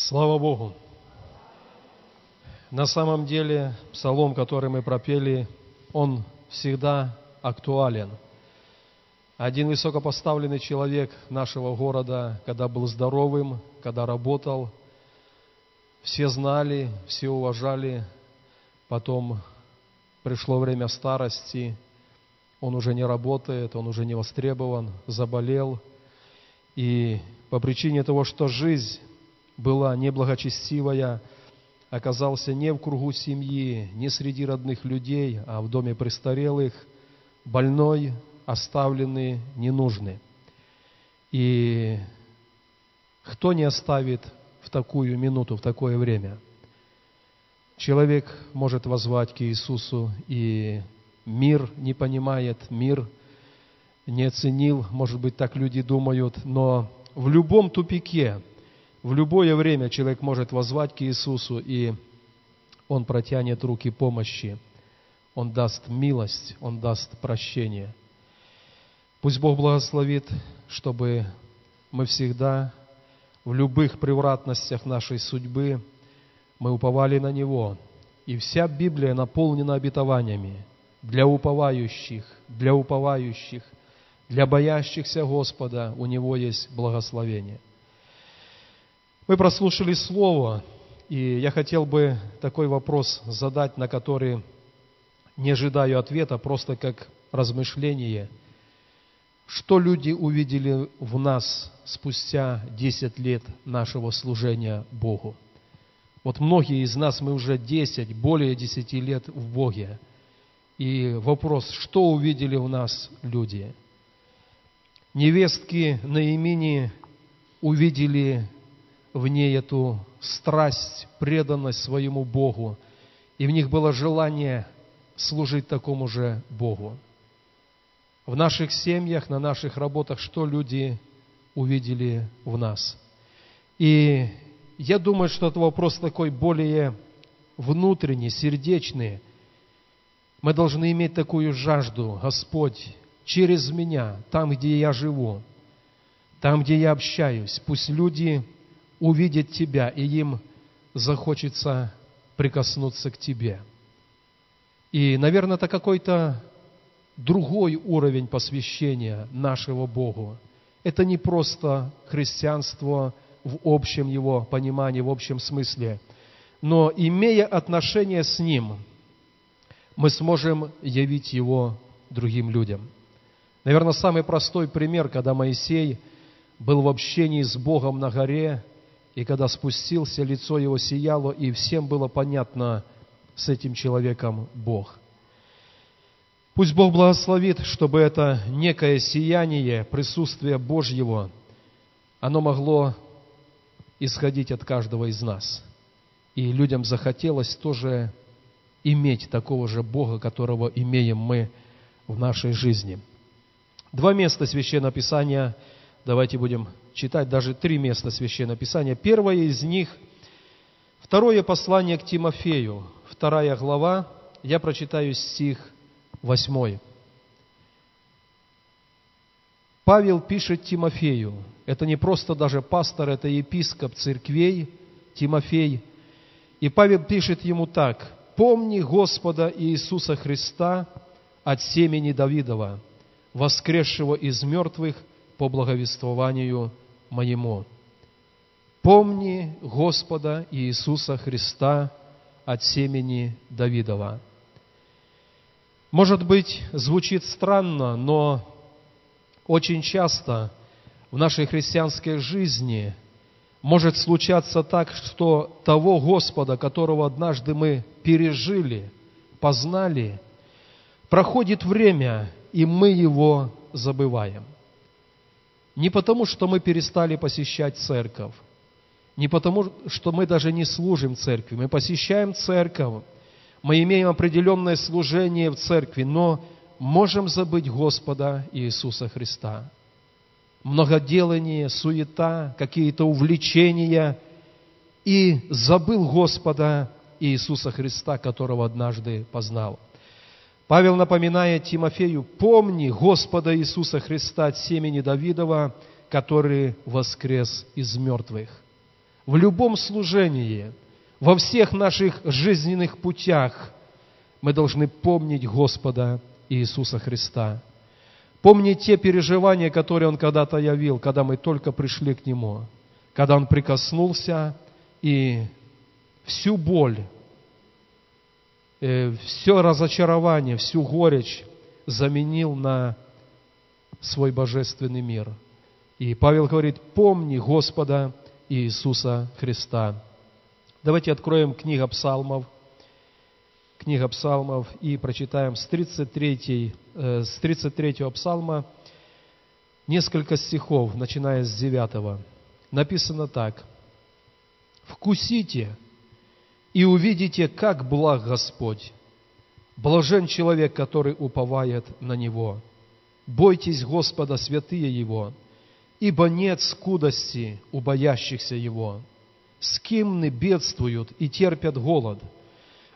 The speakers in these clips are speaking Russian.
Слава Богу! На самом деле, псалом, который мы пропели, он всегда актуален. Один высокопоставленный человек нашего города, когда был здоровым, когда работал, все знали, все уважали, потом пришло время старости, он уже не работает, он уже не востребован, заболел. И по причине того, что жизнь была неблагочестивая, оказался не в кругу семьи, не среди родных людей, а в доме престарелых, больной, оставленный, ненужный. И кто не оставит в такую минуту, в такое время? Человек может возвать к Иисусу, и мир не понимает, мир не оценил, может быть, так люди думают, но в любом тупике – в любое время человек может возвать к Иисусу, и Он протянет руки помощи. Он даст милость, Он даст прощение. Пусть Бог благословит, чтобы мы всегда в любых превратностях нашей судьбы мы уповали на Него. И вся Библия наполнена обетованиями для уповающих, для уповающих, для боящихся Господа у Него есть благословение. Мы прослушали Слово, и я хотел бы такой вопрос задать, на который не ожидаю ответа, просто как размышление. Что люди увидели в нас спустя 10 лет нашего служения Богу? Вот многие из нас, мы уже 10, более 10 лет в Боге. И вопрос, что увидели в нас люди? Невестки Наимини увидели в ней эту страсть, преданность своему Богу, и в них было желание служить такому же Богу. В наших семьях, на наших работах, что люди увидели в нас. И я думаю, что это вопрос такой более внутренний, сердечный. Мы должны иметь такую жажду, Господь, через меня, там, где я живу, там, где я общаюсь, пусть люди увидят Тебя, и им захочется прикоснуться к Тебе. И, наверное, это какой-то другой уровень посвящения нашего Богу. Это не просто христианство в общем его понимании, в общем смысле, но имея отношение с Ним, мы сможем явить Его другим людям. Наверное, самый простой пример, когда Моисей был в общении с Богом на горе, и когда спустился, лицо его сияло, и всем было понятно с этим человеком Бог. Пусть Бог благословит, чтобы это некое сияние, присутствие Божьего, оно могло исходить от каждого из нас. И людям захотелось тоже иметь такого же Бога, которого имеем мы в нашей жизни. Два места Священного Писания – Давайте будем читать даже три места Священного Писания. Первое из них – второе послание к Тимофею, вторая глава, я прочитаю стих восьмой. Павел пишет Тимофею, это не просто даже пастор, это епископ церквей Тимофей. И Павел пишет ему так, «Помни Господа Иисуса Христа от семени Давидова, воскресшего из мертвых – по благовествованию моему. Помни Господа Иисуса Христа от семени Давидова. Может быть, звучит странно, но очень часто в нашей христианской жизни может случаться так, что того Господа, которого однажды мы пережили, познали, проходит время, и мы его забываем – не потому, что мы перестали посещать церковь, не потому, что мы даже не служим церкви. Мы посещаем церковь, мы имеем определенное служение в церкви, но можем забыть Господа Иисуса Христа. Многоделание, суета, какие-то увлечения, и забыл Господа Иисуса Христа, которого однажды познал. Павел напоминает Тимофею, помни Господа Иисуса Христа от семени Давидова, который воскрес из мертвых. в любом служении, во всех наших жизненных путях мы должны помнить Господа Иисуса Христа. Помнить те переживания, которые Он когда-то явил, когда мы только пришли к Нему, когда Он прикоснулся и всю боль, э, все разочарование, всю горечь заменил на свой божественный мир. И Павел говорит, помни Господа Иисуса Христа. Давайте откроем книга Псалмов, книга Псалмов и прочитаем с 33, э, с 33 Псалма несколько стихов, начиная с 9. Написано так. «Вкусите и увидите, как благ Господь. Блажен человек, который уповает на Него. Бойтесь Господа, святые Его, ибо нет скудости у боящихся Его. Скимны бедствуют и терпят голод,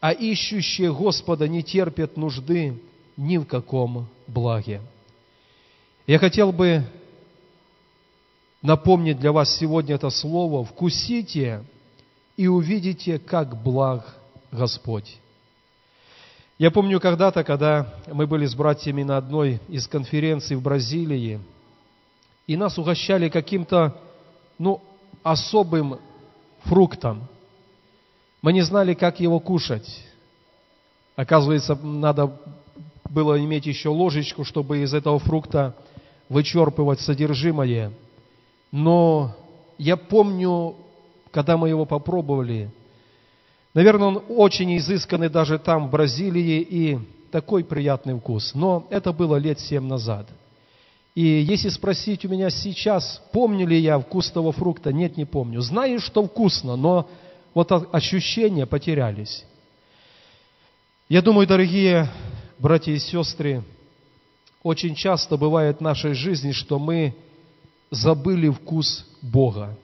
а ищущие Господа не терпят нужды ни в каком благе. Я хотел бы напомнить для вас сегодня это слово «Вкусите и увидите, как благ Господь». Я помню когда-то, когда мы были с братьями на одной из конференций в Бразилии, и нас угощали каким-то, ну, особым фруктом. Мы не знали, как его кушать. Оказывается, надо было иметь еще ложечку, чтобы из этого фрукта вычерпывать содержимое. Но я помню, когда мы его попробовали, Наверное, он очень изысканный даже там, в Бразилии, и такой приятный вкус. Но это было лет семь назад. И если спросить у меня сейчас, помню ли я вкус того фрукта, нет, не помню. Знаю, что вкусно, но вот ощущения потерялись. Я думаю, дорогие братья и сестры, очень часто бывает в нашей жизни, что мы забыли вкус Бога.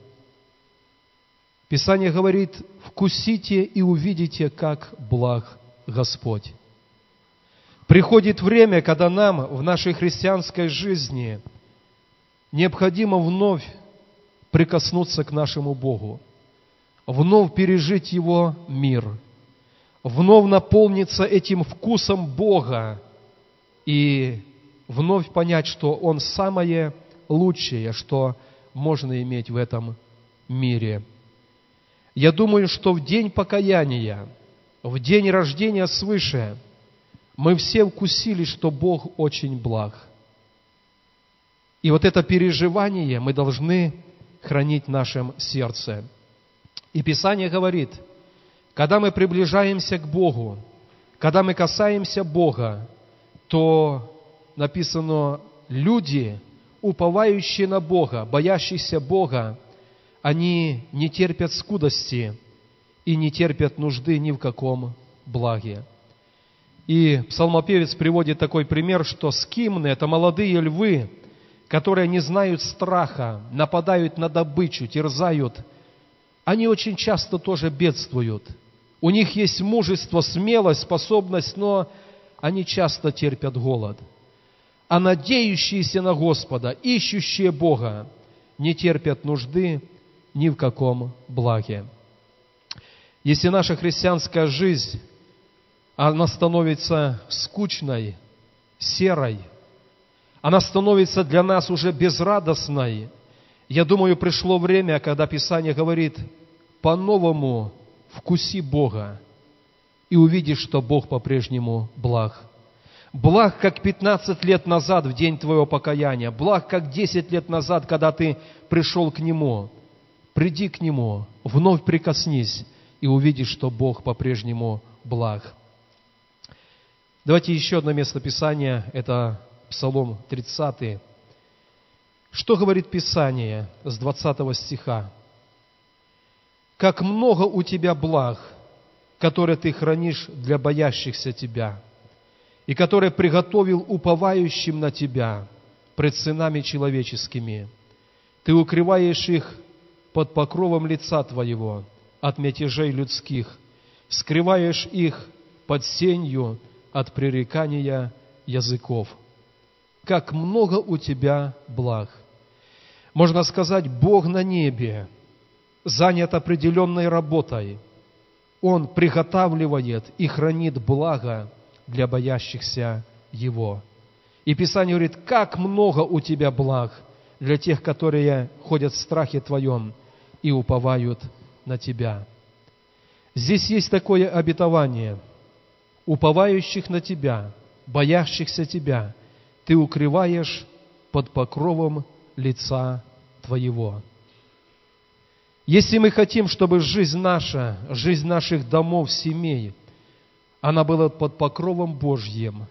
Писание говорит, вкусите и увидите, как благ Господь. Приходит время, когда нам в нашей христианской жизни необходимо вновь прикоснуться к нашему Богу, вновь пережить Его мир, вновь наполниться этим вкусом Бога и вновь понять, что Он самое лучшее, что можно иметь в этом мире – я думаю, что в день покаяния, в день рождения свыше, мы все вкусили, что Бог очень благ. И вот это переживание мы должны хранить в нашем сердце. И Писание говорит, когда мы приближаемся к Богу, когда мы касаемся Бога, то написано, люди, уповающие на Бога, боящиеся Бога, они не терпят скудости и не терпят нужды ни в каком благе. И псалмопевец приводит такой пример, что скимны – это молодые львы, которые не знают страха, нападают на добычу, терзают. Они очень часто тоже бедствуют. У них есть мужество, смелость, способность, но они часто терпят голод. А надеющиеся на Господа, ищущие Бога, не терпят нужды ни в каком благе. Если наша христианская жизнь, она становится скучной, серой, она становится для нас уже безрадостной, я думаю, пришло время, когда Писание говорит, по-новому вкуси Бога и увидишь, что Бог по-прежнему благ. Благ, как 15 лет назад в день твоего покаяния, благ, как 10 лет назад, когда ты пришел к Нему – приди к Нему, вновь прикоснись и увидишь, что Бог по-прежнему благ. Давайте еще одно место Писания, это Псалом 30. Что говорит Писание с 20 стиха? «Как много у тебя благ, которые ты хранишь для боящихся тебя, и которые приготовил уповающим на тебя пред сынами человеческими. Ты укрываешь их под покровом лица Твоего от мятежей людских, скрываешь их под сенью от пререкания языков. Как много у Тебя благ! Можно сказать, Бог на небе занят определенной работой, он приготавливает и хранит благо для боящихся Его. И Писание говорит, как много у тебя благ для тех, которые ходят в страхе Твоем и уповают на Тебя. Здесь есть такое обетование. Уповающих на Тебя, боящихся Тебя, Ты укрываешь под покровом лица Твоего. Если мы хотим, чтобы жизнь наша, жизнь наших домов, семей, она была под покровом Божьим,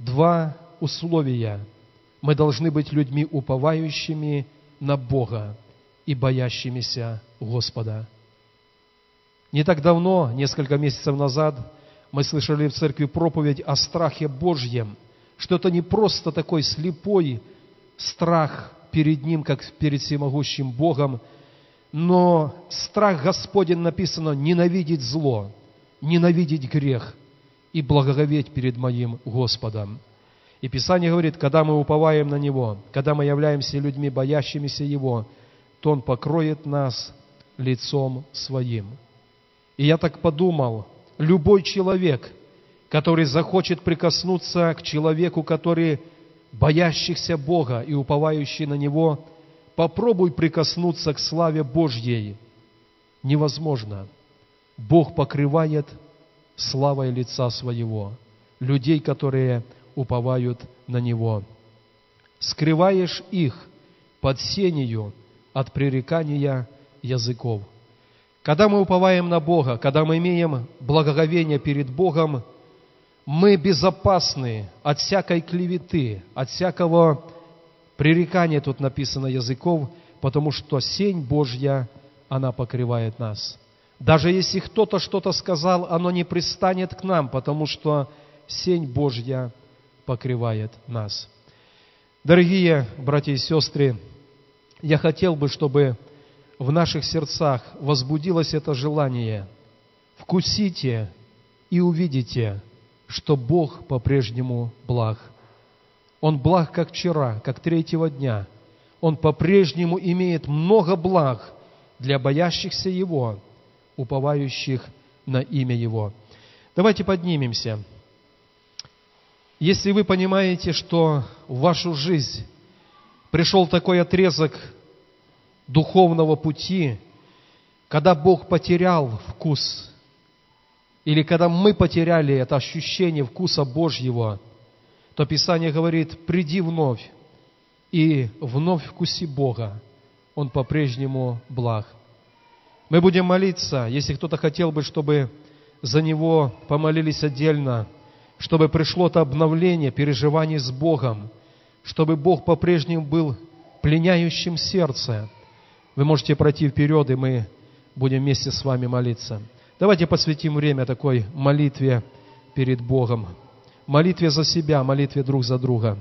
два условия. Мы должны быть людьми, уповающими на Бога и боящимися Господа. Не так давно, несколько месяцев назад, мы слышали в церкви проповедь о страхе Божьем, что это не просто такой слепой страх перед Ним, как перед всемогущим Богом, но страх Господень написано ненавидеть зло, ненавидеть грех и благоговеть перед моим Господом. И Писание говорит, когда мы уповаем на Него, когда мы являемся людьми, боящимися Его, то Он покроет нас лицом Своим. И я так подумал, любой человек, который захочет прикоснуться к человеку, который боящихся Бога и уповающий на Него, попробуй прикоснуться к славе Божьей. Невозможно. Бог покрывает славой лица Своего людей, которые уповают на Него. Скрываешь их под сенью от пререкания языков. Когда мы уповаем на Бога, когда мы имеем благоговение перед Богом, мы безопасны от всякой клеветы, от всякого пререкания, тут написано, языков, потому что сень Божья, она покрывает нас. Даже если кто-то что-то сказал, оно не пристанет к нам, потому что сень Божья покрывает нас. Дорогие братья и сестры, я хотел бы, чтобы в наших сердцах возбудилось это желание. Вкусите и увидите, что Бог по-прежнему благ. Он благ, как вчера, как третьего дня. Он по-прежнему имеет много благ для боящихся Его, уповающих на имя Его. Давайте поднимемся. Если вы понимаете, что в вашу жизнь пришел такой отрезок духовного пути, когда Бог потерял вкус, или когда мы потеряли это ощущение вкуса Божьего, то Писание говорит, приди вновь и вновь вкуси Бога. Он по-прежнему благ. Мы будем молиться, если кто-то хотел бы, чтобы за него помолились отдельно – чтобы пришло то обновление переживаний с Богом, чтобы Бог по-прежнему был пленяющим сердце. Вы можете пройти вперед, и мы будем вместе с вами молиться. Давайте посвятим время такой молитве перед Богом. Молитве за себя, молитве друг за друга.